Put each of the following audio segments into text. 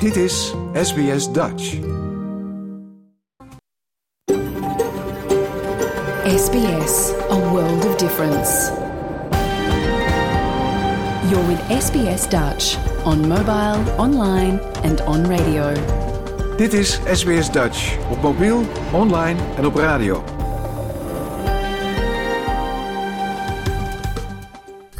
Dit is SBS Dutch. SBS, a world of difference. You're with SBS Dutch on mobile, online and on radio. Dit is SBS Dutch op mobiel, online en op radio.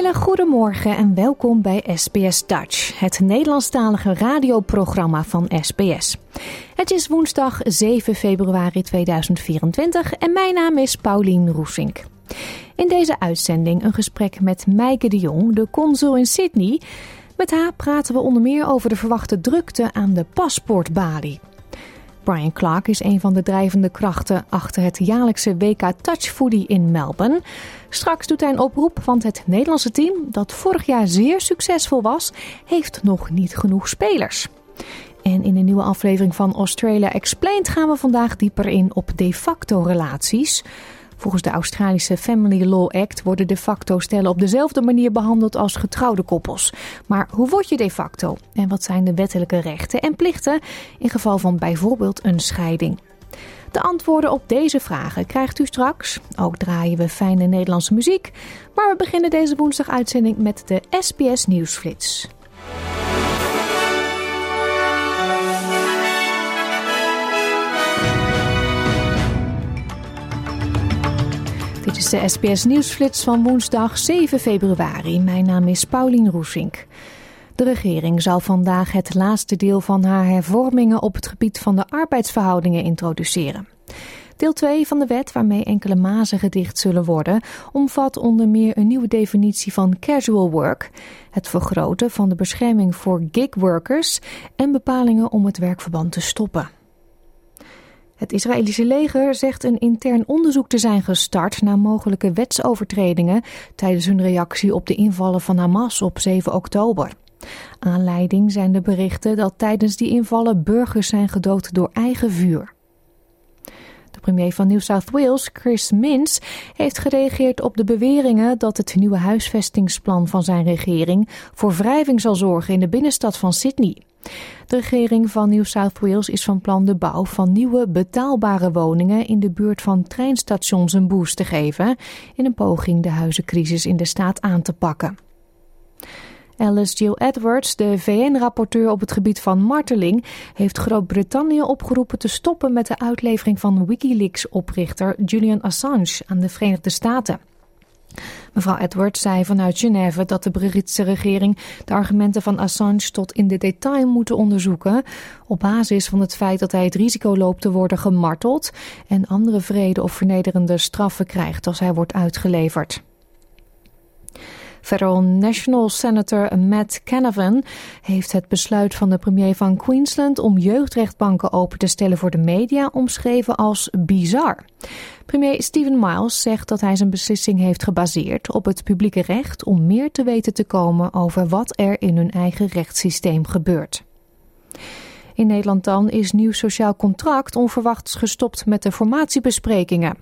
Hele goede en welkom bij SBS Dutch, het Nederlandstalige radioprogramma van SBS. Het is woensdag 7 februari 2024 en mijn naam is Paulien Roesink. In deze uitzending een gesprek met Meike de Jong, de consul in Sydney. Met haar praten we onder meer over de verwachte drukte aan de paspoortbalie. Brian Clark is een van de drijvende krachten achter het jaarlijkse WK Touch Foodie in Melbourne. Straks doet hij een oproep, want het Nederlandse team, dat vorig jaar zeer succesvol was, heeft nog niet genoeg spelers. En in een nieuwe aflevering van Australia Explained gaan we vandaag dieper in op de facto relaties. Volgens de Australische Family Law Act worden de facto stellen op dezelfde manier behandeld als getrouwde koppels. Maar hoe word je de facto? En wat zijn de wettelijke rechten en plichten in geval van bijvoorbeeld een scheiding? De antwoorden op deze vragen krijgt u straks. Ook draaien we fijne Nederlandse muziek. Maar we beginnen deze woensdag uitzending met de SBS Nieuwsflits. Dit is de SBS Nieuwsflits van woensdag 7 februari. Mijn naam is Paulien Roesink. De regering zal vandaag het laatste deel van haar hervormingen op het gebied van de arbeidsverhoudingen introduceren. Deel 2 van de wet, waarmee enkele mazen gedicht zullen worden, omvat onder meer een nieuwe definitie van casual work, het vergroten van de bescherming voor gigworkers en bepalingen om het werkverband te stoppen. Het Israëlische leger zegt een intern onderzoek te zijn gestart naar mogelijke wetsovertredingen tijdens hun reactie op de invallen van Hamas op 7 oktober. Aanleiding zijn de berichten dat tijdens die invallen burgers zijn gedood door eigen vuur. De premier van New South Wales, Chris Minns, heeft gereageerd op de beweringen dat het nieuwe huisvestingsplan van zijn regering voor wrijving zal zorgen in de binnenstad van Sydney. De regering van New South Wales is van plan de bouw van nieuwe betaalbare woningen in de buurt van treinstations een boost te geven in een poging de huizencrisis in de staat aan te pakken. Alice Jill Edwards, de VN-rapporteur op het gebied van marteling, heeft Groot-Brittannië opgeroepen te stoppen met de uitlevering van Wikileaks-oprichter Julian Assange aan de Verenigde Staten. Mevrouw Edwards zei vanuit Genève dat de Britse regering de argumenten van Assange tot in de detail moet onderzoeken op basis van het feit dat hij het risico loopt te worden gemarteld en andere vrede of vernederende straffen krijgt als hij wordt uitgeleverd. Federal National Senator Matt Canavan heeft het besluit van de premier van Queensland om jeugdrechtbanken open te stellen voor de media omschreven als bizar. Premier Stephen Miles zegt dat hij zijn beslissing heeft gebaseerd op het publieke recht om meer te weten te komen over wat er in hun eigen rechtssysteem gebeurt. In Nederland dan is Nieuw Sociaal Contract onverwachts gestopt met de formatiebesprekingen.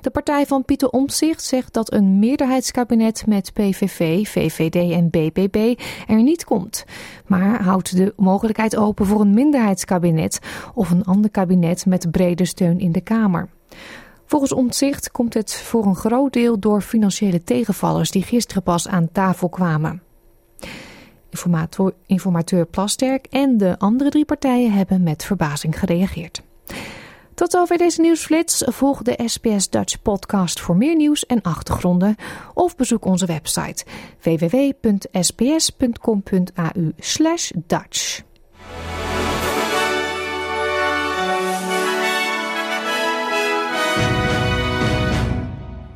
De partij van Pieter Omtzigt zegt dat een meerderheidskabinet met PVV, VVD en BBB er niet komt. Maar houdt de mogelijkheid open voor een minderheidskabinet of een ander kabinet met brede steun in de Kamer. Volgens Omtzigt komt het voor een groot deel door financiële tegenvallers die gisteren pas aan tafel kwamen. Informateur, Plasterk en de andere drie partijen hebben met verbazing gereageerd. Tot over deze nieuwsflits. Volg de SBS Dutch podcast voor meer nieuws en achtergronden. Of bezoek onze website www.sbs.com.au Dutch.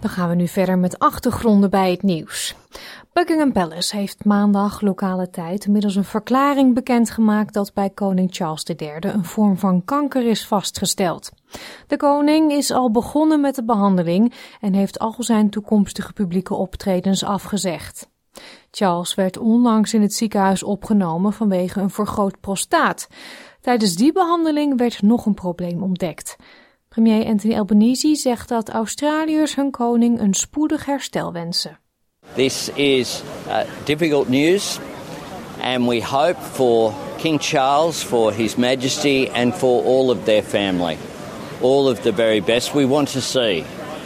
Dan gaan we nu verder met achtergronden bij het nieuws. Buckingham Palace heeft maandag lokale tijd middels een verklaring bekendgemaakt dat bij koning Charles III een vorm van kanker is vastgesteld. De koning is al begonnen met de behandeling en heeft al zijn toekomstige publieke optredens afgezegd. Charles werd onlangs in het ziekenhuis opgenomen vanwege een vergroot prostaat. Tijdens die behandeling werd nog een probleem ontdekt. Premier Anthony Albanese zegt dat Australiërs hun koning een spoedig herstel wensen. This is uh, difficult news, and we hope for King Charles, for His Majesty, and for all of their family, all of the very best. We want to see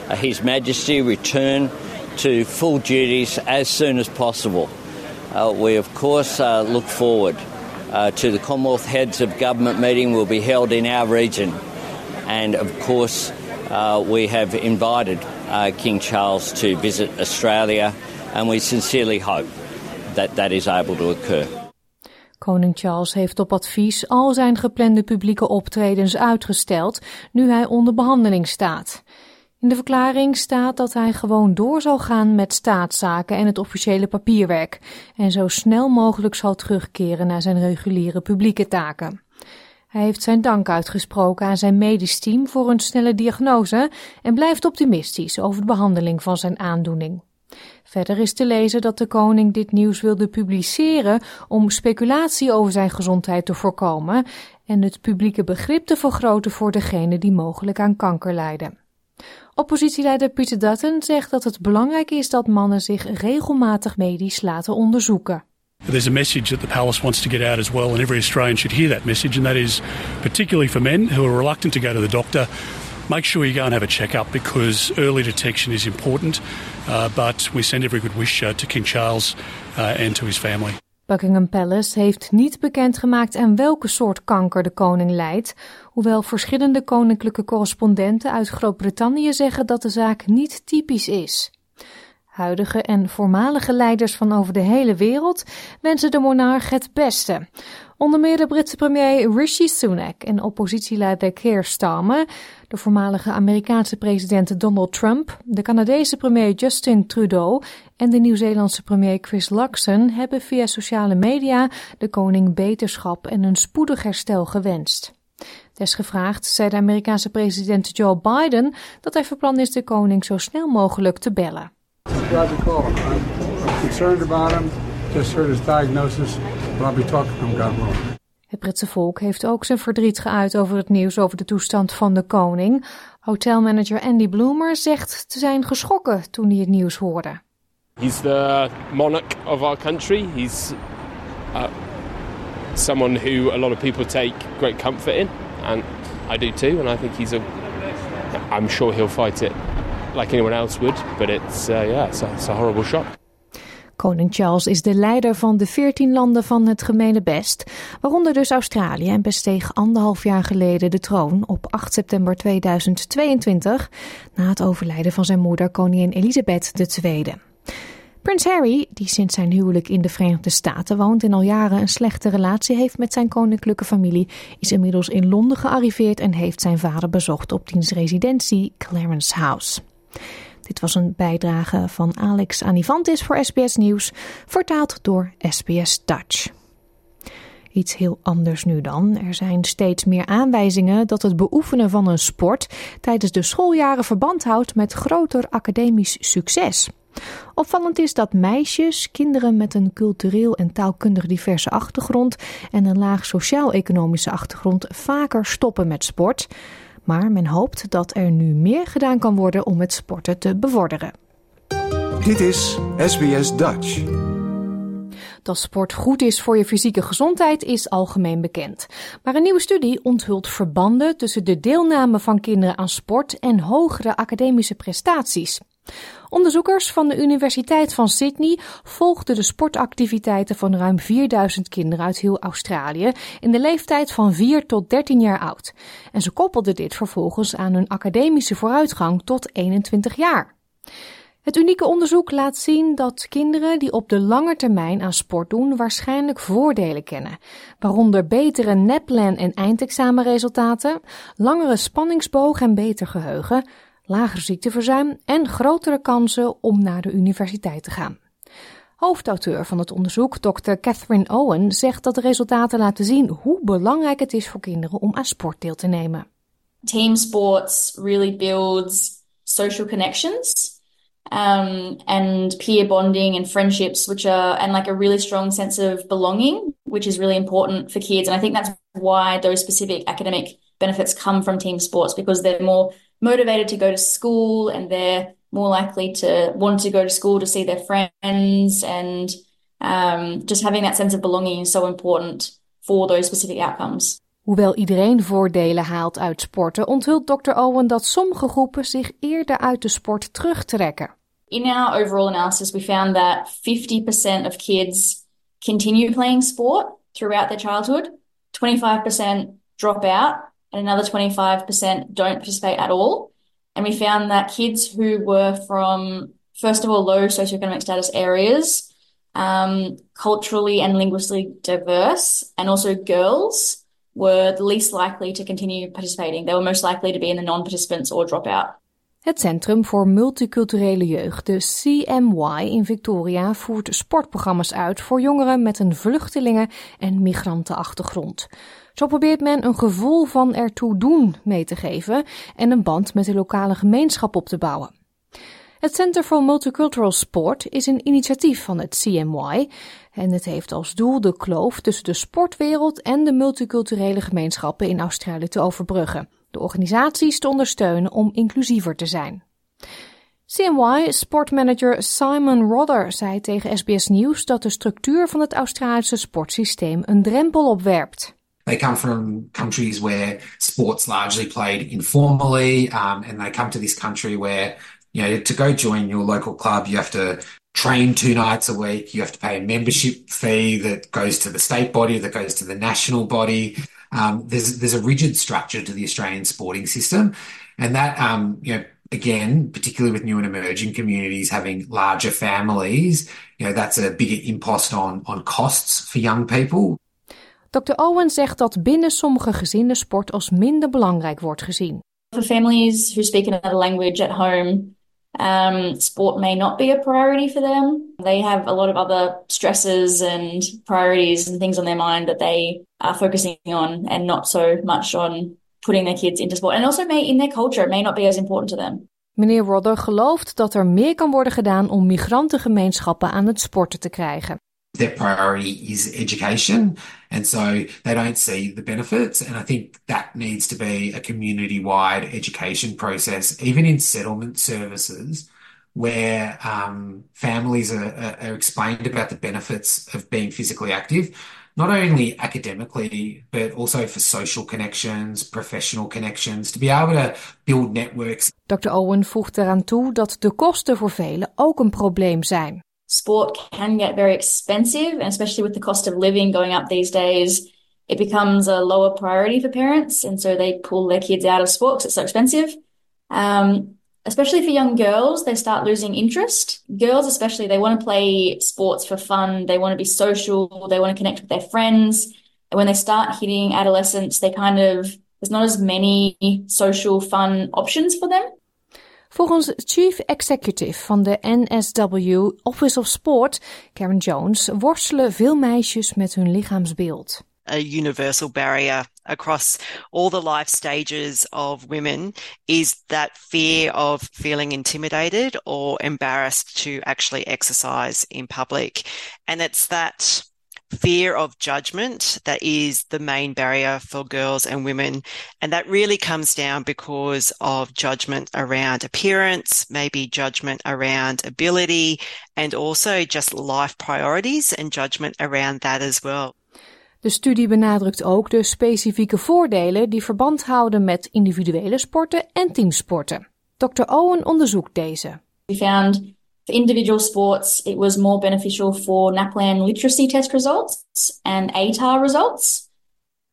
uh, His Majesty return to full duties as soon as possible. Uh, we, of course, uh, look forward to the Commonwealth Heads of Government meeting will be held in our region, and of course, uh, we have invited King Charles to visit Australia and we sincerely hope that that is able to occur. Koning Charles heeft op advies al zijn geplande publieke optredens uitgesteld, nu hij onder behandeling staat. In de verklaring staat dat hij gewoon door zal gaan met staatszaken en het officiële papierwerk en zo snel mogelijk zal terugkeren naar zijn reguliere publieke taken. Hij heeft zijn dank uitgesproken aan zijn medisch team voor een snelle diagnose en blijft optimistisch over de behandeling van zijn aandoening. Verder is te lezen dat de koning dit nieuws wilde publiceren om speculatie over zijn gezondheid te voorkomen en het publieke begrip te vergroten voor degenen die mogelijk aan kanker lijden. Oppositieleider Peter Dutton zegt dat het belangrijk is dat mannen zich regelmatig medisch laten onderzoeken. There's a message that the palace wants to get out as well, and every Australian should hear that message, and that is particularly for men who are reluctant to go to the doctor make sure you go and have a check-up because early detection is important. Uh, but we send every good wish uh, to King Charles uh, and to his family. Buckingham Palace heeft niet bekendgemaakt aan welke soort kanker de koning lijdt, hoewel verschillende koninklijke correspondenten uit Groot-Brittannië zeggen dat de zaak niet typisch is. Huidige en voormalige leiders van over de hele wereld wensen de monarch het beste. Onder meer de Britse premier Rishi Sunak en oppositieleider Keir Starmer, de voormalige Amerikaanse president Donald Trump, de Canadese premier Justin Trudeau en de Nieuw-Zeelandse premier Chris Luxon hebben via sociale media de koning beterschap en een spoedig herstel gewenst. Desgevraagd zei de Amerikaanse president Joe Biden dat hij van plan is de koning zo snel mogelijk te bellen. I'm concerned about him. Just heard his diagnosis, but I'll be talking to him, God willing. Het Britse volk heeft ook zijn verdriet geuit over het nieuws over de toestand van de koning. Hotelmanager Andy Bloomer zegt te zijn geschrokken toen hij het nieuws hoorde. He's the monarch of our country. He's uh, someone who a lot of people take great comfort in, and I do too. And I think he's a. I'm sure he'll fight it like anyone else would, but it's uh, yeah, it's a, horrible shock. Koning Charles is de leider van de veertien landen van het gemene best, waaronder dus Australië en besteeg anderhalf jaar geleden de troon op 8 september 2022 na het overlijden van zijn moeder koningin Elisabeth II. Prins Harry, die sinds zijn huwelijk in de Verenigde Staten woont en al jaren een slechte relatie heeft met zijn koninklijke familie, is inmiddels in Londen gearriveerd en heeft zijn vader bezocht op diens residentie Clarence House. Dit was een bijdrage van Alex Anivantis voor SBS Nieuws, vertaald door SBS Dutch. Iets heel anders nu dan. Er zijn steeds meer aanwijzingen dat het beoefenen van een sport tijdens de schooljaren verband houdt met groter academisch succes. Opvallend is dat meisjes, kinderen met een cultureel en taalkundig diverse achtergrond en een laag sociaal-economische achtergrond vaker stoppen met sport. Maar men hoopt dat er nu meer gedaan kan worden om het sporten te bevorderen. Dit is SBS Dutch. Dat sport goed is voor je fysieke gezondheid is algemeen bekend. Maar een nieuwe studie onthult verbanden tussen de deelname van kinderen aan sport en hogere academische prestaties. Onderzoekers van de Universiteit van Sydney volgden de sportactiviteiten van ruim 4000 kinderen uit heel Australië in de leeftijd van 4 tot 13 jaar oud. En ze koppelden dit vervolgens aan hun academische vooruitgang tot 21 jaar. Het unieke onderzoek laat zien dat kinderen die op de lange termijn aan sport doen waarschijnlijk voordelen kennen, waaronder betere NAPLAN en eindexamenresultaten, langere spanningsboog en beter geheugen, lager ziekteverzuim en grotere kansen om naar de universiteit te gaan. Hoofdauteur van het onderzoek, Dr. Catherine Owen, zegt dat de resultaten laten zien hoe belangrijk het is voor kinderen om aan sport deel te nemen. Team sports really builds social connections um, and peer bonding and friendships, which are, and like a really strong sense of belonging, which is really important for kids. And I think that's why those specific academic benefits come from team sports because they're more motivated to go to school and they're more likely to want to go to school to see their friends and um, just having that sense of belonging is so important for those specific outcomes. Hoewel iedereen voordelen haalt uit sporten, onthult Dr. Owen dat sommige groepen zich eerder uit de sport terugtrekken. In our overall analysis, we found that 50% of kids continue playing sport throughout their childhood, 25% drop out, and another 25% don't participate at all. And we found that kids who were from, first of all, low socioeconomic status areas, um, culturally and linguistically diverse, and also girls were the least likely to continue participating. They were most likely to be in the non-participants or drop out. Het Centrum voor Multiculturele Jeugd, de CMY in Victoria, voert sportprogramma's uit voor jongeren met een vluchtelingen- en migrantenachtergrond. Zo probeert men een gevoel van ertoe doen mee te geven en een band met de lokale gemeenschap op te bouwen. Het Center for Multicultural Sport is een initiatief van het CMY en het heeft als doel de kloof tussen de sportwereld en de multiculturele gemeenschappen in Australië te overbruggen, de organisaties te ondersteunen om inclusiever te zijn. CMY sportmanager Simon Rodder zei tegen SBS News dat de structuur van het Australische sportsysteem een drempel opwerpt. They come from countries where sports largely played informally, um, and they come to this country where you know to go join your local club, you have to train two nights a week. You have to pay a membership fee that goes to the state body, that goes to the national body. Um, there's there's a rigid structure to the Australian sporting system, and that um, you know again, particularly with new and emerging communities having larger families, you know that's a bigger impost on on costs for young people. Dr. Owen zegt dat binnen sommige gezinnen sport als minder belangrijk wordt gezien. For families who speak another language at home, um, sport may not be a priority for them. They have a lot of other stresses and priorities and things on their mind that they are focusing on, and not so much on putting their kids into sport. And also, may in their culture, it may not be as important to them. Meneer Rodder gelooft dat er meer kan worden gedaan om migrantengemeenschappen aan het sporten te krijgen. their priority is education. And so they don't see the benefits. And I think that needs to be a community wide education process, even in settlement services, where um, families are, are, explained about the benefits of being physically active, not only academically, but also for social connections, professional connections, to be able to build networks. Dr. Owen voegt eraan toe dat de kosten voor velen ook een probleem zijn. Sport can get very expensive, and especially with the cost of living going up these days, it becomes a lower priority for parents, and so they pull their kids out of sport because it's so expensive. Um, especially for young girls, they start losing interest. Girls, especially, they want to play sports for fun. They want to be social. They want to connect with their friends. And when they start hitting adolescence, they kind of there's not as many social fun options for them. Volgens Chief Executive van de NSW Office of Sport, Karen Jones, worstelen veel meisjes met hun lichaamsbeeld. A universal barrier across all the life stages of women is that fear of feeling intimidated or embarrassed to actually exercise in public. And it's that fear of judgment that is the main barrier for girls and women. And that really comes down because of judgment around appearance, maybe judgment around ability, and also just life priorities and judgment around that as well. De studie benadrukt ook de specifieke voordelen die verband houden met individuele sporten en teamsporten. Dr. Owen onderzoekt deze. We found For individual sports, it was more beneficial for NAPLAN literacy test results and ATAR results,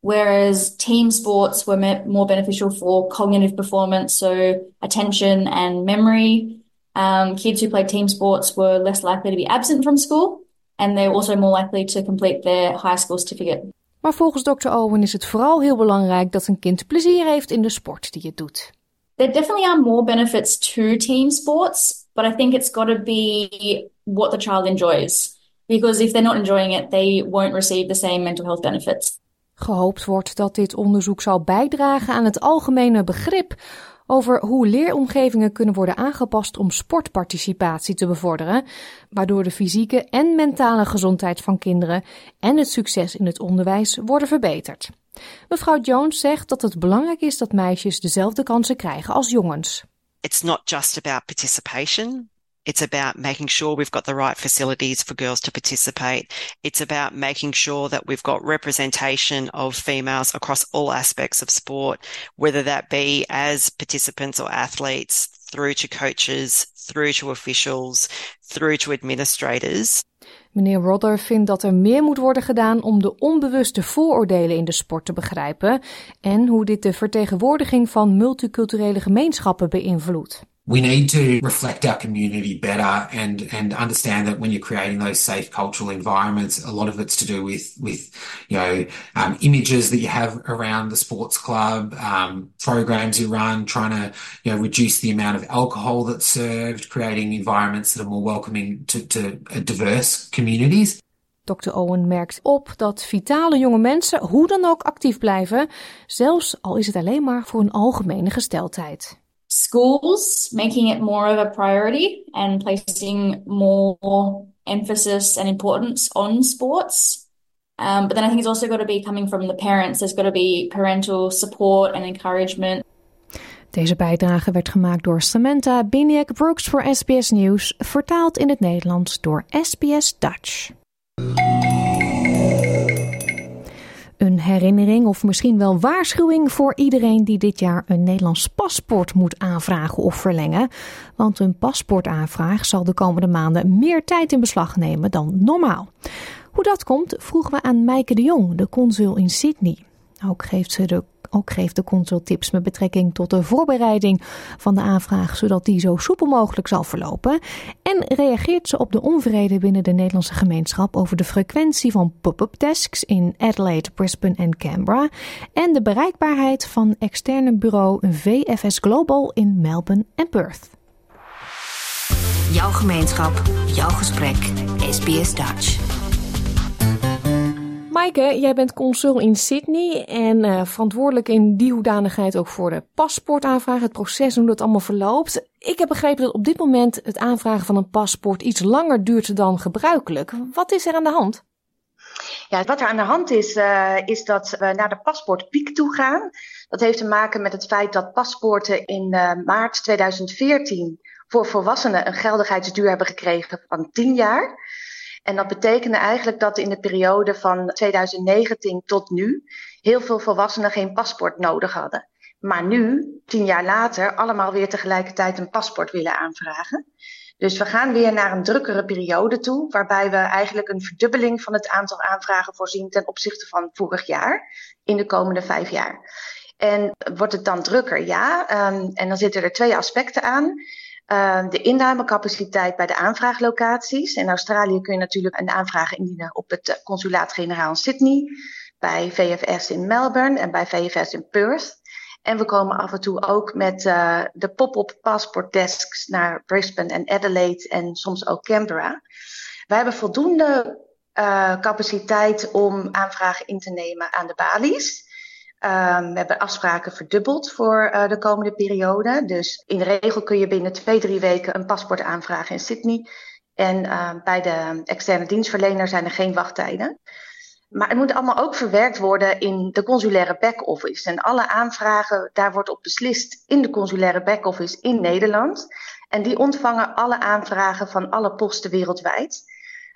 whereas team sports were more beneficial for cognitive performance, so attention and memory. Um, kids who played team sports were less likely to be absent from school, and they're also more likely to complete their high school certificate. Maar volgens Dr. Owen is het vooral heel belangrijk dat een kind plezier heeft in de sport die het doet. There definitely are more benefits to team sports, but I think it's got to be what the child enjoys. because if they're not enjoying it, they won't receive the same mental health benefits. Gehoopt wordt dat dit onderzoek zal bijdragen aan het algemene begrip over hoe leeromgevingen kunnen worden aangepast om sportparticipatie te bevorderen, waardoor de fysieke en mentale gezondheid van kinderen en het succes in het onderwijs worden verbeterd. Mevrouw Jones zegt dat het belangrijk is dat meisjes dezelfde kansen krijgen als jongens. It's not just about participation. It's about making sure we've got the right facilities for girls to participate. It's about making sure that we've got representation of females across all aspects of sport, whether that be as participants or athletes, through to coaches, through to officials, through to administrators. Meneer Rodder vindt dat er meer moet worden gedaan om de onbewuste vooroordelen in de sport te begrijpen en hoe dit de vertegenwoordiging van multiculturele gemeenschappen beïnvloedt. We need to reflect our community better and and understand that when you're creating those safe cultural environments a lot of it's to do with with you know um, images that you have around the sports club um, programs you run trying to you know reduce the amount of alcohol that's served creating environments that are more welcoming to, to diverse communities Dr. Owen merkt op dat vitale jonge mensen hoe dan ook actief blijven, zelfs al is het alleen maar voor een algemene gesteldheid. Schools making it more of a priority and placing more emphasis and importance on sports. Um, but then I think it's also got to be coming from the parents. There's got to be parental support and encouragement. Deze bijdrage werd gemaakt door Samantha Biniak Brooks voor SBS Nieuws, vertaald in het Nederlands door SBS Dutch. Herinnering of misschien wel waarschuwing voor iedereen die dit jaar een Nederlands paspoort moet aanvragen of verlengen. Want een paspoortaanvraag zal de komende maanden meer tijd in beslag nemen dan normaal. Hoe dat komt, vroegen we aan Meike de Jong, de consul in Sydney. Ook geeft ze de ook geeft de consul tips met betrekking tot de voorbereiding van de aanvraag, zodat die zo soepel mogelijk zal verlopen. En reageert ze op de onvrede binnen de Nederlandse gemeenschap over de frequentie van pop-up desks in Adelaide, Brisbane en Canberra. En de bereikbaarheid van externe bureau VFS Global in Melbourne en Perth. Jouw gemeenschap, jouw gesprek, SBS Dutch. Maaike, jij bent consul in Sydney en uh, verantwoordelijk in die hoedanigheid ook voor de paspoortaanvraag, het proces hoe dat allemaal verloopt. Ik heb begrepen dat op dit moment het aanvragen van een paspoort iets langer duurt dan gebruikelijk. Wat is er aan de hand? Ja, wat er aan de hand is, uh, is dat we naar de paspoortpiek toe gaan. Dat heeft te maken met het feit dat paspoorten in uh, maart 2014 voor volwassenen een geldigheidsduur hebben gekregen van 10 jaar. En dat betekende eigenlijk dat in de periode van 2019 tot nu heel veel volwassenen geen paspoort nodig hadden. Maar nu, tien jaar later, allemaal weer tegelijkertijd een paspoort willen aanvragen. Dus we gaan weer naar een drukkere periode toe, waarbij we eigenlijk een verdubbeling van het aantal aanvragen voorzien ten opzichte van vorig jaar in de komende vijf jaar. En wordt het dan drukker? Ja. Um, en dan zitten er twee aspecten aan. Uh, de innamecapaciteit bij de aanvraaglocaties. In Australië kun je natuurlijk een aanvraag indienen op het eh, consulaat-generaal in Sydney, bij VFS in Melbourne en bij VFS in Perth. En we komen af en toe ook met uh, de pop-up passport desks naar Brisbane en Adelaide en soms ook Canberra. We hebben voldoende uh, capaciteit om aanvragen in te nemen aan de balies. Um, we hebben afspraken verdubbeld voor uh, de komende periode. Dus in de regel kun je binnen twee, drie weken een paspoort aanvragen in Sydney. En uh, bij de externe dienstverlener zijn er geen wachttijden. Maar het moet allemaal ook verwerkt worden in de consulaire back-office. En alle aanvragen, daar wordt op beslist in de consulaire back-office in Nederland. En die ontvangen alle aanvragen van alle posten wereldwijd.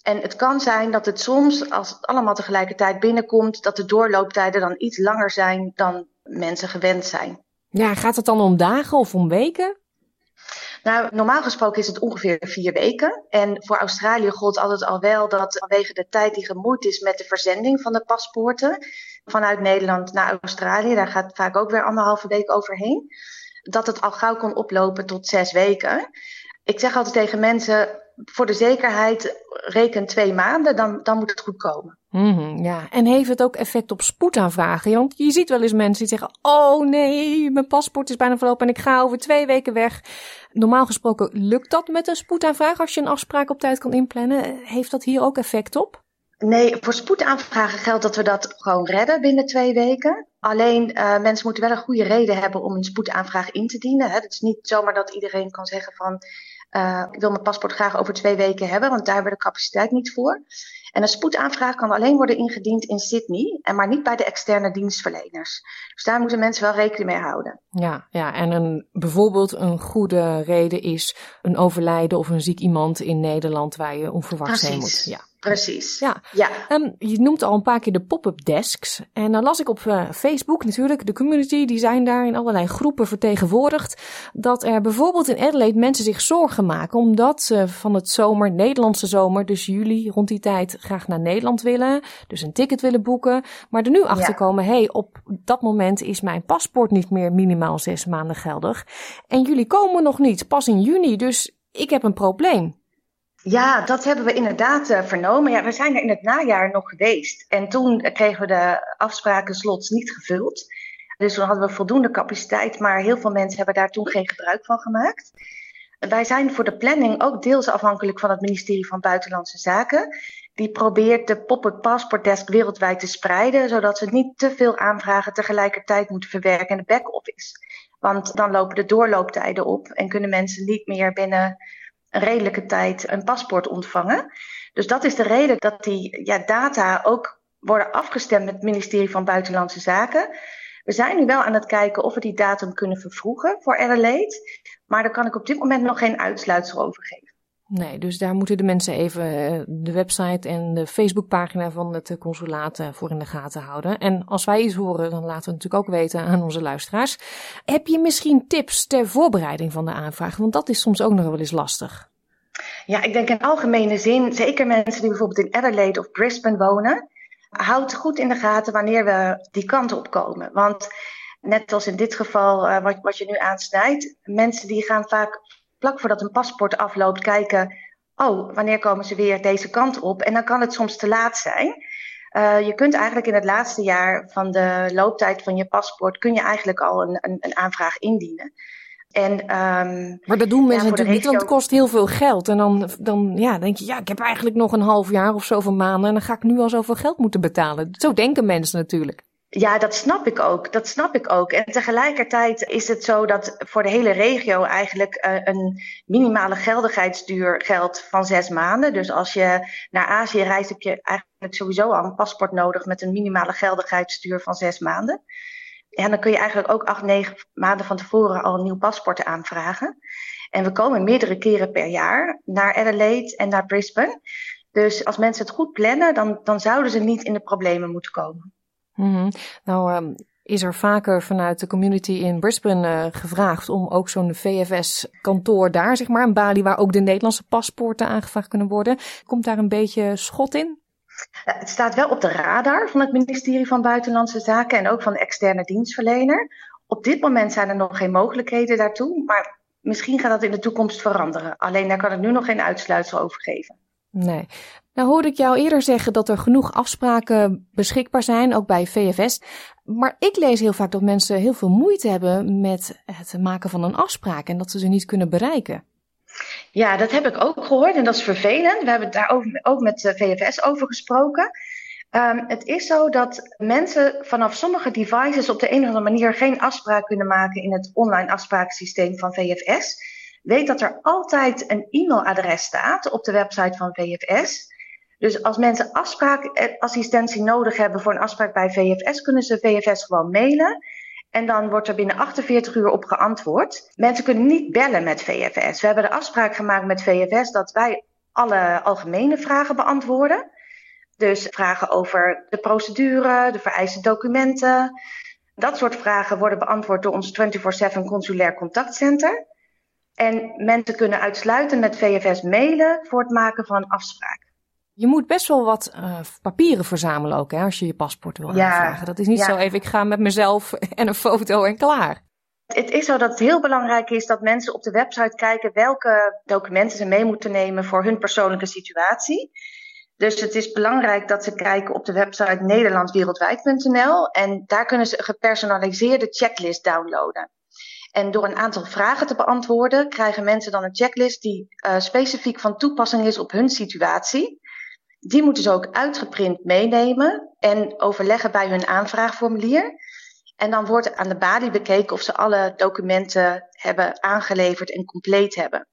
En het kan zijn dat het soms, als het allemaal tegelijkertijd binnenkomt, dat de doorlooptijden dan iets langer zijn dan mensen gewend zijn. Ja, gaat het dan om dagen of om weken? Nou, normaal gesproken is het ongeveer vier weken. En voor Australië gold altijd al wel dat vanwege de tijd die gemoeid is met de verzending van de paspoorten vanuit Nederland naar Australië, daar gaat vaak ook weer anderhalve week overheen, dat het al gauw kon oplopen tot zes weken. Ik zeg altijd tegen mensen, voor de zekerheid reken twee maanden, dan, dan moet het goed komen. Mm ja, en heeft het ook effect op spoedaanvragen? Want je ziet wel eens mensen die zeggen: Oh nee, mijn paspoort is bijna verlopen en ik ga over twee weken weg. Normaal gesproken lukt dat met een spoedaanvraag als je een afspraak op tijd kan inplannen. Heeft dat hier ook effect op? Nee, voor spoedaanvragen geldt dat we dat gewoon redden binnen twee weken. Alleen uh, mensen moeten wel een goede reden hebben om een spoedaanvraag in te dienen. Hè. Het is niet zomaar dat iedereen kan zeggen van uh, ik wil mijn paspoort graag over twee weken hebben, want daar hebben we de capaciteit niet voor. En een spoedaanvraag kan alleen worden ingediend in Sydney, en maar niet bij de externe dienstverleners. Dus daar moeten mensen wel rekening mee houden. Ja, ja en een, bijvoorbeeld een goede reden is een overlijden of een ziek iemand in Nederland waar je onverwachts heen moet. Ja. Precies. Ja. ja. Um, je noemt al een paar keer de pop-up desks. En dan las ik op uh, Facebook natuurlijk, de community, die zijn daar in allerlei groepen vertegenwoordigd. Dat er bijvoorbeeld in Adelaide mensen zich zorgen maken omdat ze van het zomer, Nederlandse zomer, dus juli rond die tijd, graag naar Nederland willen. Dus een ticket willen boeken. Maar er nu achter komen, hé, hey, op dat moment is mijn paspoort niet meer minimaal zes maanden geldig. En jullie komen nog niet, pas in juni. Dus ik heb een probleem. Ja, dat hebben we inderdaad uh, vernomen. Ja, we zijn er in het najaar nog geweest. En toen kregen we de afsprakenslots niet gevuld. Dus toen hadden we voldoende capaciteit, maar heel veel mensen hebben daar toen geen gebruik van gemaakt. Wij zijn voor de planning ook deels afhankelijk van het ministerie van Buitenlandse Zaken. Die probeert de pop-up passport desk wereldwijd te spreiden, zodat ze niet te veel aanvragen tegelijkertijd moeten verwerken in de back-office. Want dan lopen de doorlooptijden op en kunnen mensen niet meer binnen een redelijke tijd een paspoort ontvangen. Dus dat is de reden dat die ja, data ook worden afgestemd met het ministerie van Buitenlandse Zaken. We zijn nu wel aan het kijken of we die datum kunnen vervroegen voor Adelaide. Maar daar kan ik op dit moment nog geen uitsluitsel over geven. Nee, dus daar moeten de mensen even eh, de website en de Facebookpagina van het consulaat eh, voor in de gaten houden. En als wij iets horen, dan laten we het natuurlijk ook weten aan onze luisteraars. Heb je misschien tips ter voorbereiding van de aanvraag? Want dat is soms ook nog wel eens lastig. Ja, ik denk in algemene zin, zeker mensen die bijvoorbeeld in Adelaide of Brisbane wonen, houd goed in de gaten wanneer we die kant op komen. Want net als in dit geval, wat, wat je nu aansnijdt, mensen die gaan vaak vlak voordat een paspoort afloopt kijken, oh, wanneer komen ze weer deze kant op? En dan kan het soms te laat zijn. Uh, je kunt eigenlijk in het laatste jaar van de looptijd van je paspoort, kun je eigenlijk al een, een, een aanvraag indienen. En, um, maar dat doen mensen natuurlijk niet, want het kost heel veel geld. En dan, dan ja, denk je, ja, ik heb eigenlijk nog een half jaar of zoveel maanden en dan ga ik nu al zoveel geld moeten betalen. Zo denken mensen natuurlijk. Ja, dat snap ik ook. Dat snap ik ook. En tegelijkertijd is het zo dat voor de hele regio eigenlijk uh, een minimale geldigheidsduur geldt van zes maanden. Dus als je naar Azië reist, heb je eigenlijk sowieso al een paspoort nodig met een minimale geldigheidsduur van zes maanden. En dan kun je eigenlijk ook acht, negen maanden van tevoren al een nieuw paspoort aanvragen. En we komen meerdere keren per jaar naar Adelaide en naar Brisbane. Dus als mensen het goed plannen, dan, dan zouden ze niet in de problemen moeten komen. Mm -hmm. Nou, um, is er vaker vanuit de community in Brisbane uh, gevraagd om ook zo'n VFS-kantoor daar, zeg maar, een balie waar ook de Nederlandse paspoorten aangevraagd kunnen worden. Komt daar een beetje schot in? Het staat wel op de radar van het ministerie van Buitenlandse Zaken en ook van de externe dienstverlener. Op dit moment zijn er nog geen mogelijkheden daartoe, maar misschien gaat dat in de toekomst veranderen. Alleen daar kan ik nu nog geen uitsluitsel over geven. Nee. Nou hoorde ik jou eerder zeggen dat er genoeg afspraken beschikbaar zijn, ook bij VFS. Maar ik lees heel vaak dat mensen heel veel moeite hebben met het maken van een afspraak en dat ze ze niet kunnen bereiken. Ja, dat heb ik ook gehoord en dat is vervelend. We hebben daar ook met de VFS over gesproken. Um, het is zo dat mensen vanaf sommige devices op de een of andere manier geen afspraak kunnen maken in het online afspraaksysteem van VFS. Weet dat er altijd een e-mailadres staat op de website van VFS. Dus als mensen afspraakassistentie nodig hebben voor een afspraak bij VFS, kunnen ze VFS gewoon mailen. En dan wordt er binnen 48 uur op geantwoord. Mensen kunnen niet bellen met VFS. We hebben de afspraak gemaakt met VFS dat wij alle algemene vragen beantwoorden. Dus vragen over de procedure, de vereiste documenten. Dat soort vragen worden beantwoord door ons 24-7 consulair contactcenter. En mensen kunnen uitsluitend met VFS mailen voor het maken van afspraak. Je moet best wel wat uh, papieren verzamelen ook, hè, als je je paspoort wil ja, aanvragen. Dat is niet zo even, ik ga met mezelf en een foto en klaar. Het is zo dat het heel belangrijk is dat mensen op de website kijken welke documenten ze mee moeten nemen voor hun persoonlijke situatie. Dus het is belangrijk dat ze kijken op de website nederlandwereldwijd.nl en daar kunnen ze een gepersonaliseerde checklist downloaden. En door een aantal vragen te beantwoorden, krijgen mensen dan een checklist die uh, specifiek van toepassing is op hun situatie. Die moeten ze ook uitgeprint meenemen en overleggen bij hun aanvraagformulier. En dan wordt aan de balie bekeken of ze alle documenten hebben aangeleverd en compleet hebben.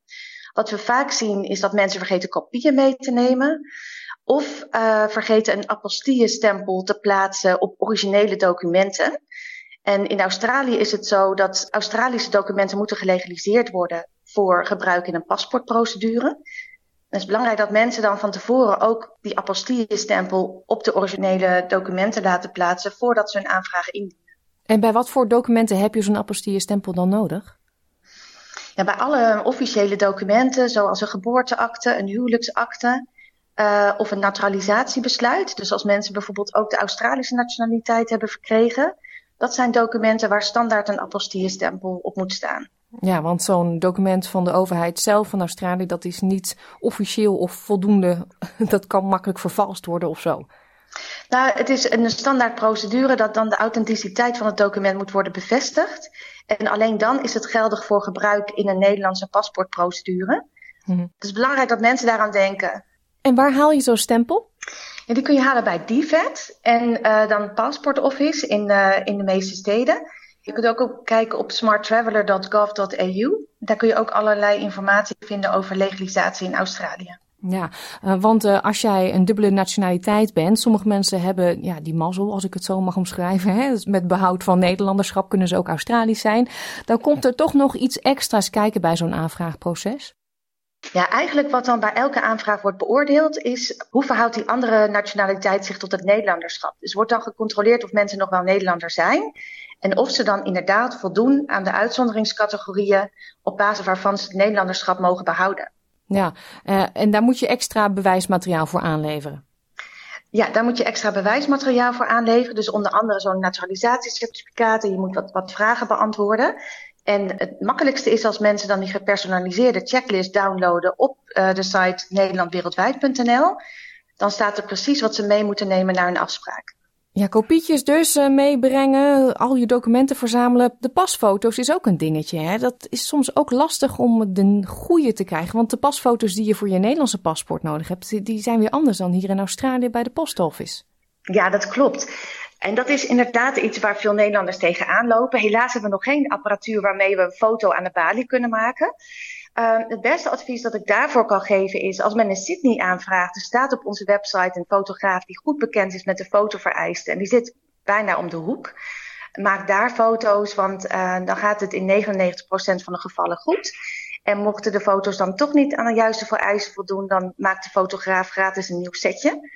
Wat we vaak zien is dat mensen vergeten kopieën mee te nemen. Of uh, vergeten een apostille-stempel te plaatsen op originele documenten. En in Australië is het zo dat Australische documenten moeten gelegaliseerd worden voor gebruik in een paspoortprocedure. Het is belangrijk dat mensen dan van tevoren ook die apostille-stempel op de originele documenten laten plaatsen voordat ze hun aanvraag indienen. En bij wat voor documenten heb je zo'n apostille-stempel dan nodig? Ja, bij alle officiële documenten, zoals een geboorteakte, een huwelijksakte uh, of een naturalisatiebesluit. Dus als mensen bijvoorbeeld ook de Australische nationaliteit hebben verkregen, dat zijn documenten waar standaard een apostille-stempel op moet staan. Ja, want zo'n document van de overheid zelf van Australië, dat is niet officieel of voldoende. Dat kan makkelijk vervalst worden of zo. Nou, het is een standaard procedure dat dan de authenticiteit van het document moet worden bevestigd. En alleen dan is het geldig voor gebruik in een Nederlandse paspoortprocedure. Mm Het is belangrijk dat mensen daaraan denken. En waar haal je zo'n stempel? Ja, die kun je halen bij DFAT en uh, dan Passport Office in, uh, in de meeste steden. Je kunt ook kijken op smarttraveler.gov.au. Daar kun je ook allerlei informatie vinden over legalisatie in Australië. Ja, uh, want uh, als jij een dubbele nationaliteit bent, sommige mensen hebben ja, die mazzel, als ik het zo mag omschrijven, hè, dus met behoud van Nederlanderschap kunnen ze ook Australisch zijn. Dan komt er toch nog iets extra's kijken bij zo'n aanvraagproces. Ja, eigenlijk wat dan bij elke aanvraag wordt beoordeeld is hoe verhoudt die andere nationaliteit zich tot het Nederlanderschap. Dus wordt dan gecontroleerd of mensen nog wel Nederlander zijn en of ze dan inderdaad voldoen aan de uitzonderingscategorieën op basis waarvan ze het Nederlanderschap mogen behouden. Ja, uh, en daar moet je extra bewijsmateriaal voor aanleveren. Ja, daar moet je extra bewijsmateriaal voor aanleveren. Dus onder andere zo'n naturalisatiecertificaat en je moet wat, wat vragen beantwoorden. En het makkelijkste is als mensen dan die gepersonaliseerde checklist downloaden op uh, de site nederlandwereldwijd.nl. Dan staat er precies wat ze mee moeten nemen naar een afspraak. Ja, kopietjes dus uh, meebrengen, al je documenten verzamelen. De pasfoto's is ook een dingetje. Hè? Dat is soms ook lastig om de goede te krijgen. Want de pasfoto's die je voor je Nederlandse paspoort nodig hebt, die zijn weer anders dan hier in Australië bij de postoffice. Ja, dat klopt. En dat is inderdaad iets waar veel Nederlanders tegenaan lopen. Helaas hebben we nog geen apparatuur waarmee we een foto aan de balie kunnen maken. Uh, het beste advies dat ik daarvoor kan geven is, als men in Sydney aanvraagt, er staat op onze website een fotograaf die goed bekend is met de fotovereisten. En die zit bijna om de hoek. Maak daar foto's, want uh, dan gaat het in 99% van de gevallen goed. En mochten de foto's dan toch niet aan de juiste vereisten voldoen, dan maakt de fotograaf gratis een nieuw setje.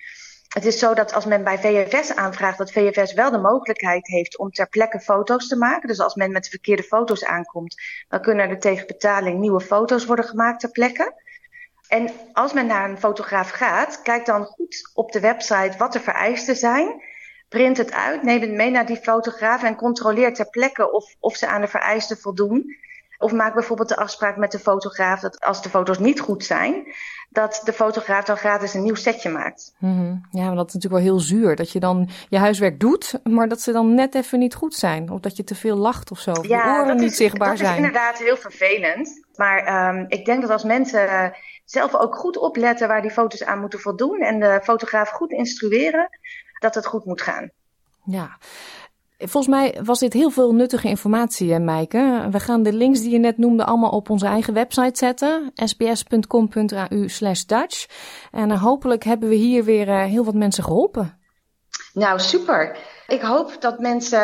Het is zo dat als men bij VFS aanvraagt, dat VFS wel de mogelijkheid heeft om ter plekke foto's te maken. Dus als men met de verkeerde foto's aankomt, dan kunnen er tegen betaling nieuwe foto's worden gemaakt ter plekke. En als men naar een fotograaf gaat, kijk dan goed op de website wat de vereisten zijn. Print het uit, neem het mee naar die fotograaf en controleer ter plekke of, of ze aan de vereisten voldoen. Of maak bijvoorbeeld de afspraak met de fotograaf dat als de foto's niet goed zijn, dat de fotograaf dan gratis een nieuw setje maakt. Mm -hmm. Ja, maar dat is natuurlijk wel heel zuur. Dat je dan je huiswerk doet, maar dat ze dan net even niet goed zijn. Of dat je te veel lacht of zo. Of ja, oren niet zichtbaar dat zijn. Dat is inderdaad heel vervelend. Maar um, ik denk dat als mensen zelf ook goed opletten waar die foto's aan moeten voldoen. En de fotograaf goed instrueren, dat het goed moet gaan. Ja. Volgens mij was dit heel veel nuttige informatie, Meike. We gaan de links die je net noemde allemaal op onze eigen website zetten. sbs.com.au slash Dutch. En uh, hopelijk hebben we hier weer uh, heel wat mensen geholpen. Nou, super. Ik hoop dat mensen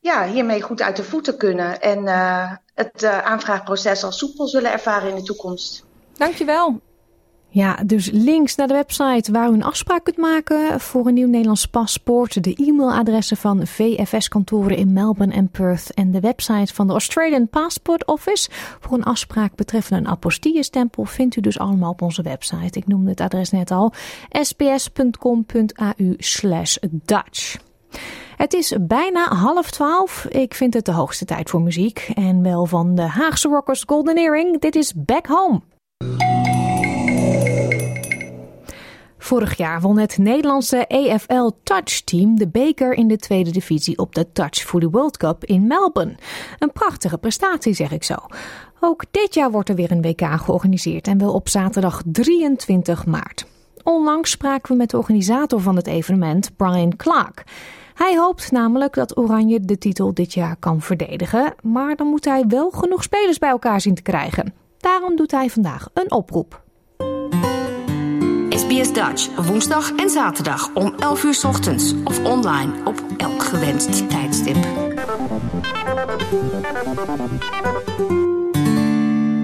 ja, hiermee goed uit de voeten kunnen. En uh, het aanvraagproces als soepel zullen ervaren in de toekomst. Dankjewel. Ja, dus links naar de website waar u een afspraak kunt maken voor een nieuw Nederlands paspoort. De e-mailadressen van VFS-kantoren in Melbourne en Perth. En de website van de Australian Passport Office voor een afspraak betreffende een apostille-stempel vindt u dus allemaal op onze website. Ik noemde het adres net al. sbs.com.au slash Dutch. Het is bijna half twaalf. Ik vind het de hoogste tijd voor muziek. En wel van de Haagse Rockers Golden Earring. Dit is Back Home. Vorig jaar won het Nederlandse EFL Touch Team de beker in de tweede divisie op de Touch Footy World Cup in Melbourne. Een prachtige prestatie, zeg ik zo. Ook dit jaar wordt er weer een WK georganiseerd en wel op zaterdag 23 maart. Onlangs spraken we met de organisator van het evenement, Brian Clark. Hij hoopt namelijk dat Oranje de titel dit jaar kan verdedigen, maar dan moet hij wel genoeg spelers bij elkaar zien te krijgen. Daarom doet hij vandaag een oproep. SBS Dutch, woensdag en zaterdag om 11 uur ochtends of online op elk gewenst tijdstip.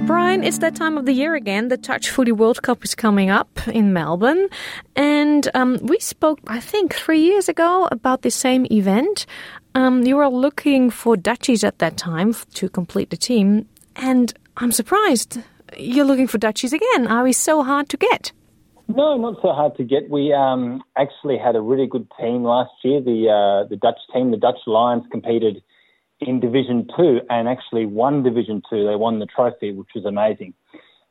Brian, it's that time of the year again. The Touch Footy World Cup is coming up in Melbourne. And um, we spoke, I think, three years ago about the same event. Um, you were looking for Dutchies at that time to complete the team. And I'm surprised you're looking for Dutchies again. Are we so hard to get? No, not so hard to get. We um, actually had a really good team last year. The uh, the Dutch team, the Dutch Lions, competed in Division Two and actually won Division Two. They won the trophy, which was amazing.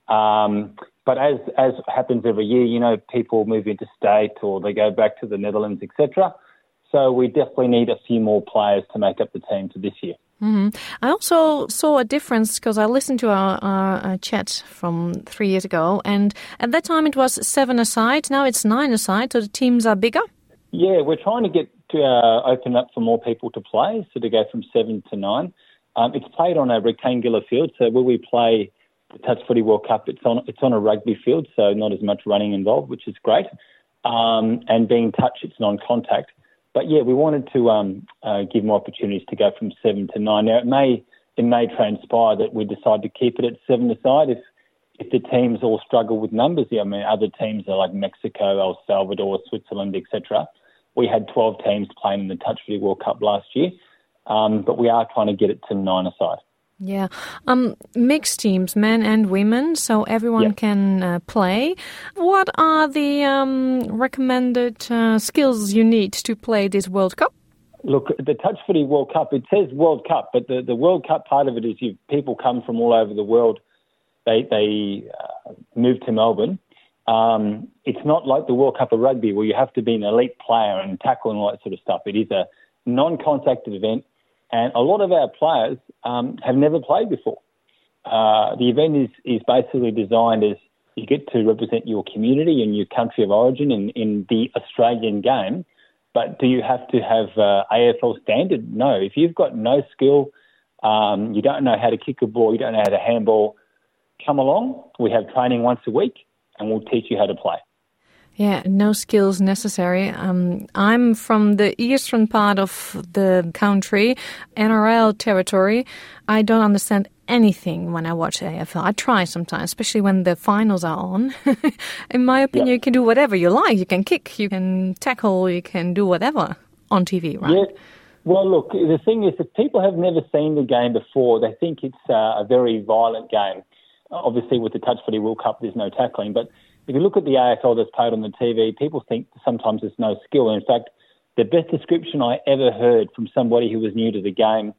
Um, but as as happens every year, you know, people move into state or they go back to the Netherlands, etc. So we definitely need a few more players to make up the team for this year. Mm-hmm. I also saw a difference because I listened to our, our, our, chat from three years ago, and at that time it was seven aside. Now it's nine aside, so the teams are bigger. Yeah, we're trying to get to uh, open up for more people to play, so to go from seven to nine. Um, it's played on a rectangular field, so where we play the Touch Footy World Cup, it's on it's on a rugby field, so not as much running involved, which is great. Um, and being touch, it's non-contact. But yeah, we wanted to um, uh, give more opportunities to go from seven to nine. Now it may it may transpire that we decide to keep it at seven aside if if the teams all struggle with numbers. I mean, other teams are like Mexico, El Salvador, Switzerland, etc. We had 12 teams playing in the Touch Footy World Cup last year, um, but we are trying to get it to nine aside. Yeah, um, mixed teams, men and women, so everyone Yeah. can uh, play. What are the um, recommended uh, skills you need to play this World Cup? Look, the Touch Footy World Cup, it says World Cup, but the, the World Cup part of it is you people come from all over the world. They, they uh, move to Melbourne. Um, it's not like the World Cup of Rugby where you have to be an elite player and tackle and all that sort of stuff. It is a non contact event, and a lot of our players um, have never played before. Uh, the event is, is basically designed as you get to represent your community and your country of origin in, in the Australian game. But do you have to have uh, AFL standard? No. If you've got no skill, um, you don't know how to kick a ball, you don't know how to handball, come along. We have training once a week and we'll teach you how to play. Yeah, no skills necessary. Um, I'm from the eastern part of the country, NRL territory. I don't understand anything when I watch AFL. I try sometimes, especially when the finals are on. In my opinion, you can do whatever you like. You can kick, you can tackle, you can do whatever on TV, right? Yeah. Well, look, the thing is, if people have never seen the game before, they think it's uh, a very violent game. Obviously, with the Touch Footy World Cup, there's no tackling. But if you look at the AFL that's played on the TV, people think sometimes there's no skill. In fact, the best description I ever heard from somebody who was new to the game,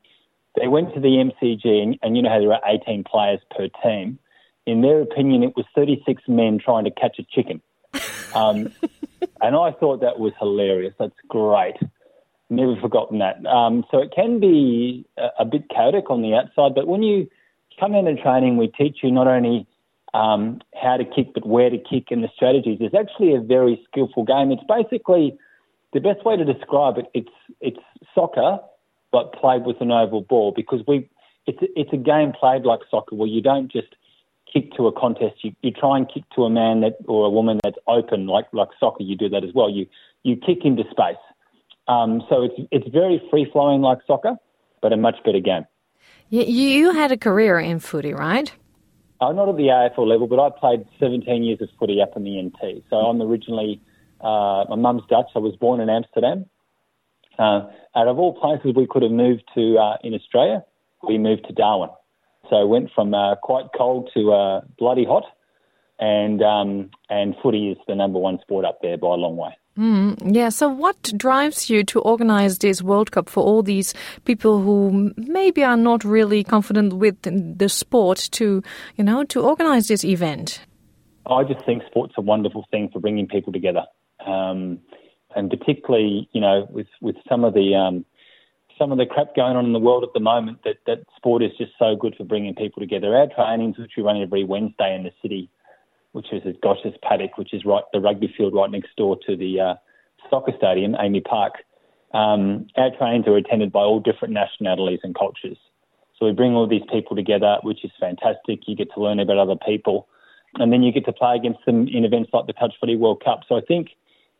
they went to the MCG, and, and you know how there are 18 players per team. In their opinion, it was 36 men trying to catch a chicken. Um, and I thought that was hilarious. That's great. Never forgotten that. Um, so it can be a, a bit chaotic on the outside, but when you come into training, we teach you not only um, how to kick, but where to kick and the strategies. It's actually a very skillful game. It's basically the best way to describe it. It's it's soccer, but played with an oval ball because we it's it's a game played like soccer where you don't just kick to a contest. You, you try and kick to a man that or a woman that's open like like soccer. You do that as well. You you kick into space. Um, so it's it's very free flowing like soccer, but a much better game. You, you had a career in footy, right? Uh, not at the AFL level, but I played 17 years of footy up in the NT. So I'm originally, uh, my mum's Dutch. I was born in Amsterdam. Uh, out of all places we could have moved to uh, in Australia, we moved to Darwin. So went from uh, quite cold to uh, bloody hot, and um, and footy is the number one sport up there by a long way. Mm, yeah. So, what drives you to organize this World Cup for all these people who maybe are not really confident with the sport to, you know, to organize this event? I just think sport's a wonderful thing for bringing people together. Um, and particularly, you know, with, with some of the um, some of the crap going on in the world at the moment, that, that sport is just so good for bringing people together. Our trainings, which we run every Wednesday in the city, which is at Gosh's Paddock, which is right the rugby field right next door to the uh, soccer stadium, Amy Park. Um, our trainings are attended by all different nationalities and cultures. So we bring all these people together, which is fantastic. You get to learn about other people, and then you get to play against them in events like the Touch Footy World Cup. So I think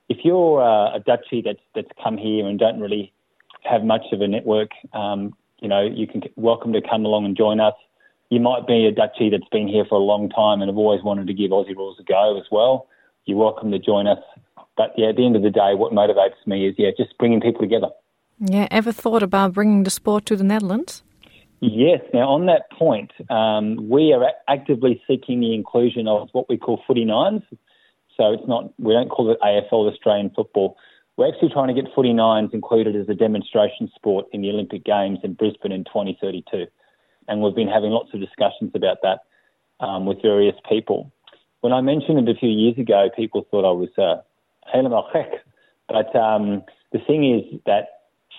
if you're uh, a Dutchie that's that's come here and don't really have much of a network, um, you know, you can welcome to come along and join us. You might be a Dutchie that's been here for a long time and have always wanted to give Aussie rules a go as well. You're welcome to join us. But yeah, at the end of the day, what motivates me is yeah, just bringing people together. Yeah, ever thought about bringing the sport to the Netherlands? Yes. Now, on that point, um, we are actively seeking the inclusion of what we call footy nines. So it's not, we don't call it AFL Australian football. We're actually trying to get footy nines included as a demonstration sport in the Olympic Games in Brisbane in 2032. And we've been having lots of discussions about that um, with various people. When I mentioned it a few years ago, people thought I was uh, but um, the thing is that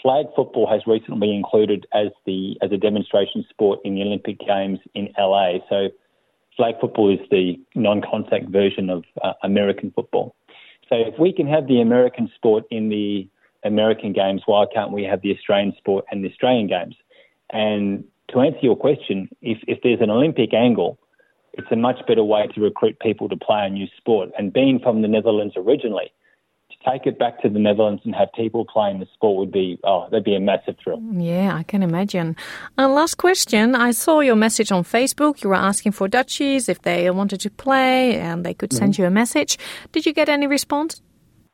flag football has recently been included as the as a demonstration sport in the Olympic Games in LA. So flag football is the non-contact version of uh, American football. So if we can have the American sport in the American Games, why can't we have the Australian sport and the Australian Games? And to answer your question, if, if there's an Olympic angle, it's a much better way to recruit people to play a new sport. And being from the Netherlands originally, to take it back to the Netherlands and have people playing the sport would be, oh, that'd be a massive thrill. Yeah, I can imagine. And last question. I saw your message on Facebook. You were asking for Dutchies if they wanted to play and they could send mm-hmm. you a message. Did you get any response?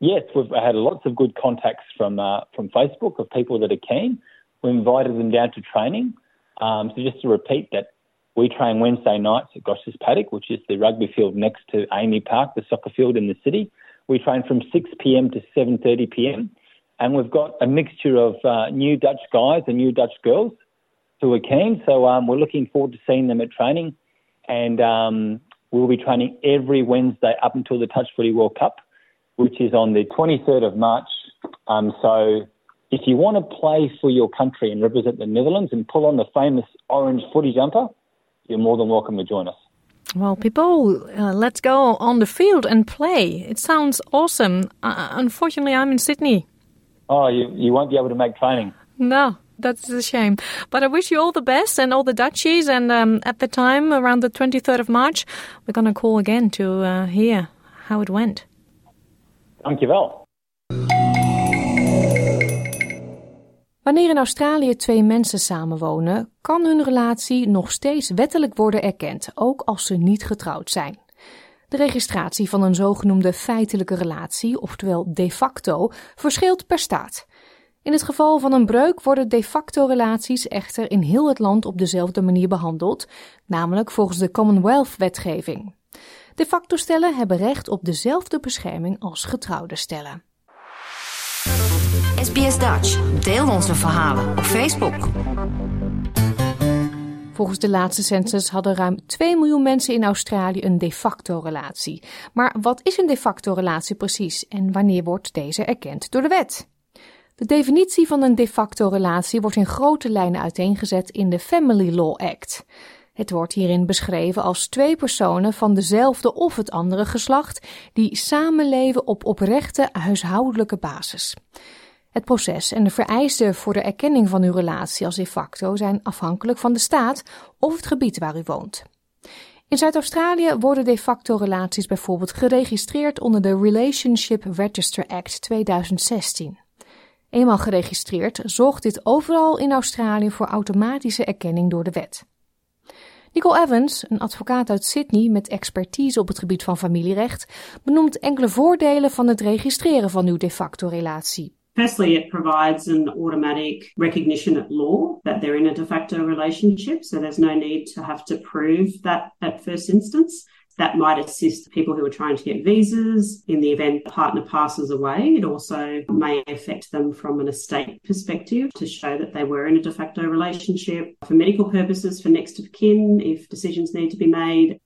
Yes, we've had lots of good contacts from uh, from Facebook of people that are keen. We invited them down to training. Um, so just to repeat that, we train Wednesday nights at Gosh's Paddock, which is the rugby field next to Amy Park, the soccer field in the city. We train from 6 p.m. to 7:30 p.m. And we've got a mixture of uh, new Dutch guys and new Dutch girls who are keen. So um, we're looking forward to seeing them at training. And um, we'll be training every Wednesday up until the Touch Footy World Cup, which is on the 23rd of March. Um, so if you want to play for your country and represent the Netherlands and pull on the famous orange footy jumper, you're more than welcome to join us. Well, people, uh, let's go on the field and play. It sounds awesome. Uh, unfortunately, I'm in Sydney. Oh, you, you won't be able to make training. No, that's a shame. But I wish you all the best and all the Dutchies. And um, at the time, around the 23rd of March, we're going to call again to uh, hear how it went. Dankjewel. Wanneer in Australië twee mensen samenwonen, kan hun relatie nog steeds wettelijk worden erkend, ook als ze niet getrouwd zijn. De registratie van een zogenoemde feitelijke relatie, oftewel de facto, verschilt per staat. In het geval van een breuk worden de facto relaties echter in heel het land op dezelfde manier behandeld, namelijk volgens de Commonwealth-wetgeving. De facto stellen hebben recht op dezelfde bescherming als getrouwde stellen. SBS Dutch. Deel onze verhalen op Facebook. Volgens de laatste census hadden ruim 2 miljoen mensen in Australië een de facto relatie. Maar wat is een de facto relatie precies en wanneer wordt deze erkend door de wet? De definitie van een de facto relatie wordt in grote lijnen uiteengezet in de Family Law Act. Het wordt hierin beschreven als twee personen van dezelfde of het andere geslacht die samenleven op oprechte huishoudelijke basis. Het proces en de vereisten voor de erkenning van uw relatie als de facto zijn afhankelijk van de staat of het gebied waar u woont. In Zuid-Australië worden de facto relaties bijvoorbeeld geregistreerd onder de Relationship Register Act 2016. Eenmaal geregistreerd zorgt dit overal in Australië voor automatische erkenning door de wet. Nicole Evans, een advocaat uit Sydney met expertise op het gebied van familierecht, benoemt enkele voordelen van het registreren van uw de facto relatie. Firstly, it provides an automatic recognition at law that they're in a de facto relationship. So there's no need to have to prove that at first instance. That might assist people who are trying to get visas in the event the partner passes away. It also may affect them from an estate perspective to show that they were in a de facto relationship. For medical purposes, for next of kin, if decisions need to be made,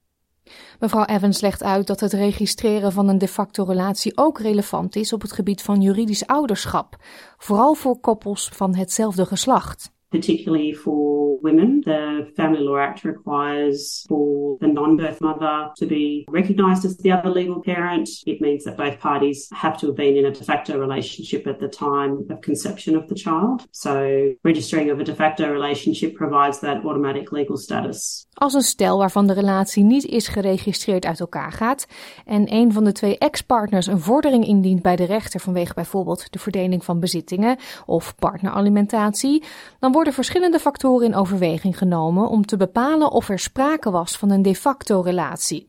Mevrouw Evans legt uit dat het registreren van een de facto relatie ook relevant is op het gebied van juridisch ouderschap, vooral voor koppels van hetzelfde geslacht. particularly for women. The Family Law Act requires for the non birth mother to be recognised as the other legal parent. It means that both parties have to have been in a de facto relationship at the time of conception of the child. So, registering of a de facto relationship provides that automatic legal status. Als een stel waarvan de relatie niet is geregistreerd uit elkaar gaat en een van de twee ex-partners een vordering indient bij de rechter vanwege bijvoorbeeld de verdeling van bezittingen of partneralimentatie, dan worden verschillende factoren in overweging genomen om te bepalen of er sprake was van een de facto relatie.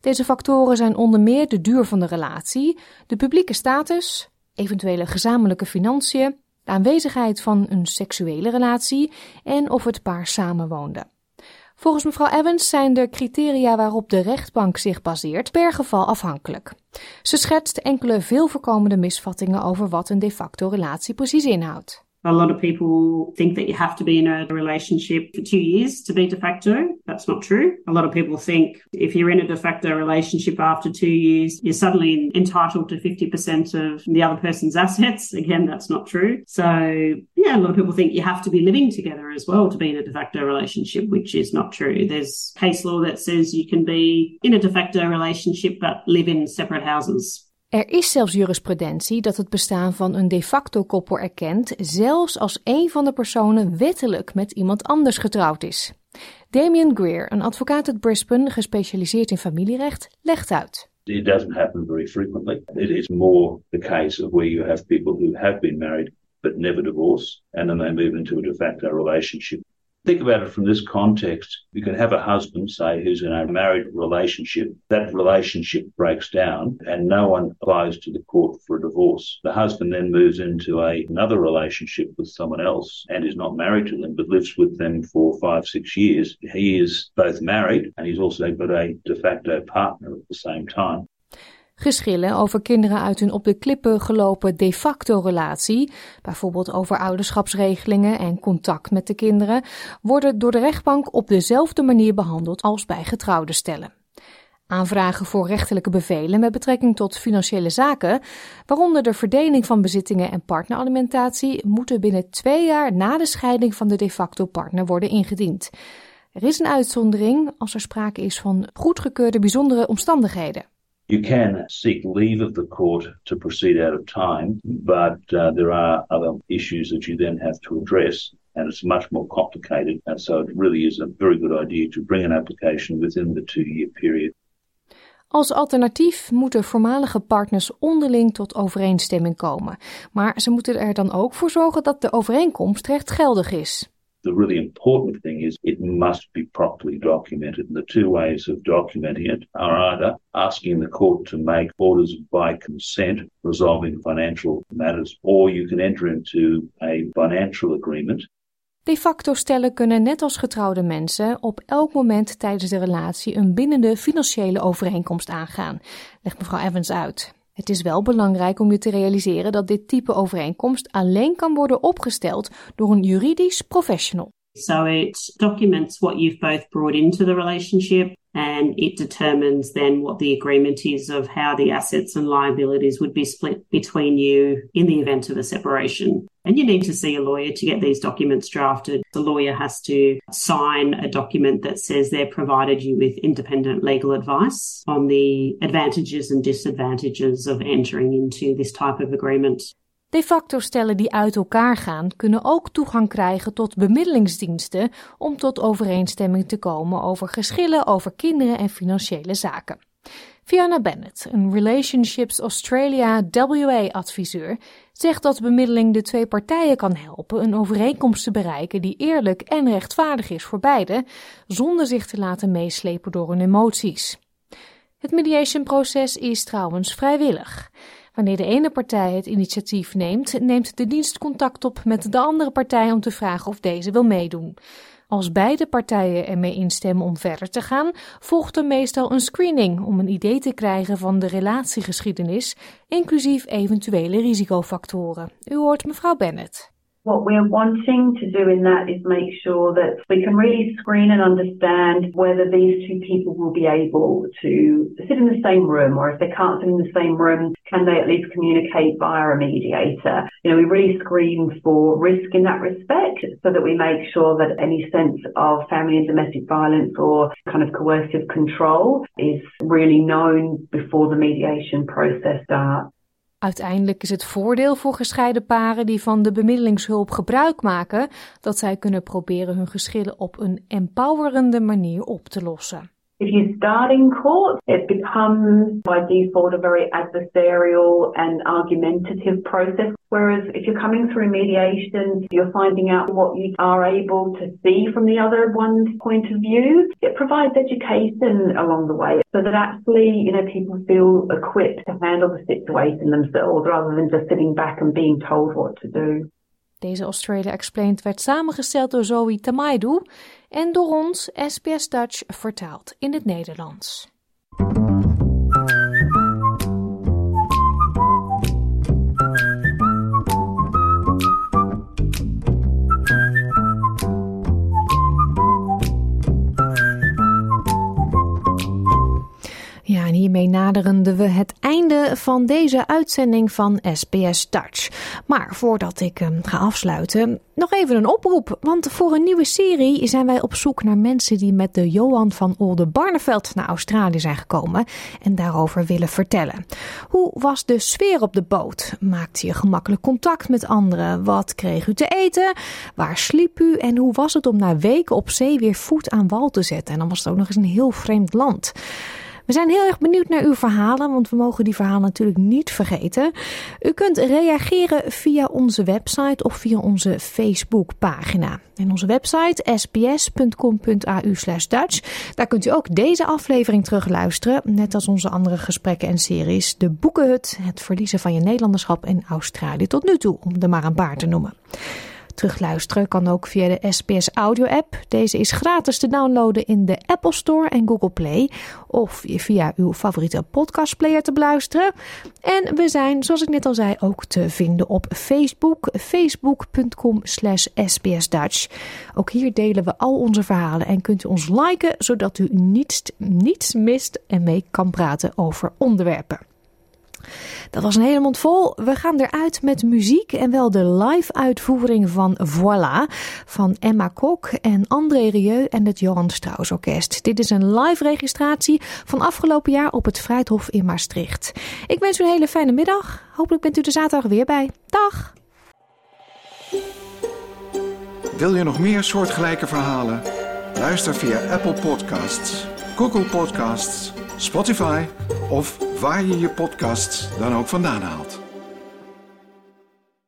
Deze factoren zijn onder meer de duur van de relatie, de publieke status, eventuele gezamenlijke financiën, de aanwezigheid van een seksuele relatie en of het paar samenwoonde. Volgens mevrouw Evans zijn de criteria waarop de rechtbank zich baseert per geval afhankelijk. Ze schetst enkele veel voorkomende misvattingen over wat een de facto relatie precies inhoudt. A lot of people think that you have to be in a relationship for two years to be de facto. That's not true. A lot of people think if you're in a de facto relationship after two years, you're suddenly entitled to 50% of the other person's assets. Again, that's not true. So, yeah, a lot of people think you have to be living together as well to be in a de facto relationship, which is not true. There's case law that says you can be in a de facto relationship but live in separate houses. Er is zelfs jurisprudentie dat het bestaan van een de facto koppel erkent, zelfs als een van de personen wettelijk met iemand anders getrouwd is. Damien Greer, een advocaat uit Brisbane, gespecialiseerd in familierecht, legt uit. It doesn't happen very frequently. It is more the case of where you have people who have been married but never divorce, and then they move into a de facto relationship. Think about it from this context. You can have a husband, say, who's in a married relationship. That relationship breaks down and no one applies to the court for a divorce. The husband then moves into a, another relationship with someone else and is not married to them, but lives with them for five, six years. He is both married and he's also got a de facto partner at the same time. Geschillen over kinderen uit hun op de klippen gelopen de facto relatie, bijvoorbeeld over ouderschapsregelingen en contact met de kinderen, worden door de rechtbank op dezelfde manier behandeld als bij getrouwde stellen. Aanvragen voor rechterlijke bevelen met betrekking tot financiële zaken, waaronder de verdeling van bezittingen en partneralimentatie, moeten binnen twee jaar na de scheiding van de de facto partner worden ingediend. Er is een uitzondering als er sprake is van goedgekeurde bijzondere omstandigheden. You can seek leave of the court to proceed out of time, but uh, there are other issues that you then have to address, and it's much more complicated. And so it really is a very good idea to bring an application within the two year period. Als alternatief moeten voormalige partners onderling tot overeenstemming komen, maar ze moeten er dan ook voor zorgen dat de overeenkomst rechtgeldig is. The really important thing is it must be properly documented. And the two ways of documenting it are either asking the court to make orders by consent resolving financial matters, or you can enter into a financial agreement. De facto stellen kunnen net als getrouwde mensen op elk moment tijdens de relatie een bindende financiële overeenkomst aangaan, legt mevrouw Evans uit. Het is wel belangrijk om je te realiseren dat dit type overeenkomst alleen kan worden opgesteld door een juridisch professional. So it documents what you've both brought into the relationship and it determines then what the agreement is of how the assets and liabilities would be split between you in the event of a separation. And you need to see a lawyer to get these documents drafted. The lawyer has to sign a document that says they've provided you with independent legal advice on the advantages and disadvantages of entering into this type of agreement. De facto stellen die uit elkaar gaan kunnen ook toegang krijgen tot bemiddelingsdiensten om tot overeenstemming te komen over geschillen over kinderen en financiële zaken. Fiona Bennett, een Relationships Australia WA-adviseur, zegt dat bemiddeling de twee partijen kan helpen een overeenkomst te bereiken die eerlijk en rechtvaardig is voor beide, zonder zich te laten meeslepen door hun emoties. Het mediationproces is trouwens vrijwillig. Wanneer de ene partij het initiatief neemt, neemt de dienst contact op met de andere partij om te vragen of deze wil meedoen. Als beide partijen ermee instemmen om verder te gaan, volgt er meestal een screening om een idee te krijgen van de relatiegeschiedenis, inclusief eventuele risicofactoren. U hoort mevrouw Bennett. What we're wanting to do in that is make sure that we can really screen and understand whether these two people will be able to sit in the same room, or if they can't sit in the same room, can they at least communicate via a mediator? You know, we really screen for risk in that respect so that we make sure that any sense of family and domestic violence or kind of coercive control is really known before the mediation process starts. Uiteindelijk is het voordeel voor gescheiden paren die van de bemiddelingshulp gebruik maken dat zij kunnen proberen hun geschillen op een empowerende manier op te lossen. If you start in court, it becomes by default a very adversarial and argumentative process. Whereas if you're coming through mediation, you're finding out what you are able to see from the other one's point of view. It provides education along the way so that actually, you know, people feel equipped to handle the situation themselves rather than just sitting back and being told what to do. Deze Australia Explained werd samengesteld door Zoe Tamaidu en door ons SBS Dutch vertaald in het Nederlands. Hiermee naderenden we het einde van deze uitzending van SBS Dutch. Maar voordat ik hem ga afsluiten, nog even een oproep. Want voor een nieuwe serie zijn wij op zoek naar mensen die met de Johan van Oldenbarneveld naar Australië zijn gekomen en daarover willen vertellen. Hoe was de sfeer op de boot? Maakte je gemakkelijk contact met anderen? Wat kreeg u te eten? Waar sliep u? En hoe was het om na weken op zee weer voet aan wal te zetten? En dan was het ook nog eens een heel vreemd land. We zijn heel erg benieuwd naar uw verhalen, want we mogen die verhalen natuurlijk niet vergeten. U kunt reageren via onze website of via onze Facebookpagina. En onze website sbs.com.au Dutch. Daar kunt u ook deze aflevering terugluisteren, net als onze andere gesprekken en series. De Boekenhut, het verliezen van je Nederlanderschap in Australië tot nu toe, om er maar een paar te noemen. Terugluisteren kan ook via de SBS Audio app. Deze is gratis te downloaden in de Apple Store en Google Play. Of via uw favoriete podcastplayer te beluisteren. En we zijn, zoals ik net al zei, ook te vinden op Facebook. Facebook.com slash sbsdutch. Ook hier delen we al onze verhalen en kunt u ons liken, zodat u niets, niets mist en mee kan praten over onderwerpen. Dat was een hele mond vol. We gaan eruit met muziek en wel de live uitvoering van Voilà van Emma Kok en André Rieu en het Johan Strauss Orkest. Dit is een live registratie van afgelopen jaar op het Vrijthof in Maastricht. Ik wens u een hele fijne middag. Hopelijk bent u er zaterdag weer bij. Dag! Wil je nog meer soortgelijke verhalen? Luister via Apple Podcasts, Google Podcasts, Spotify of waar je je podcasts dan ook vandaan haalt.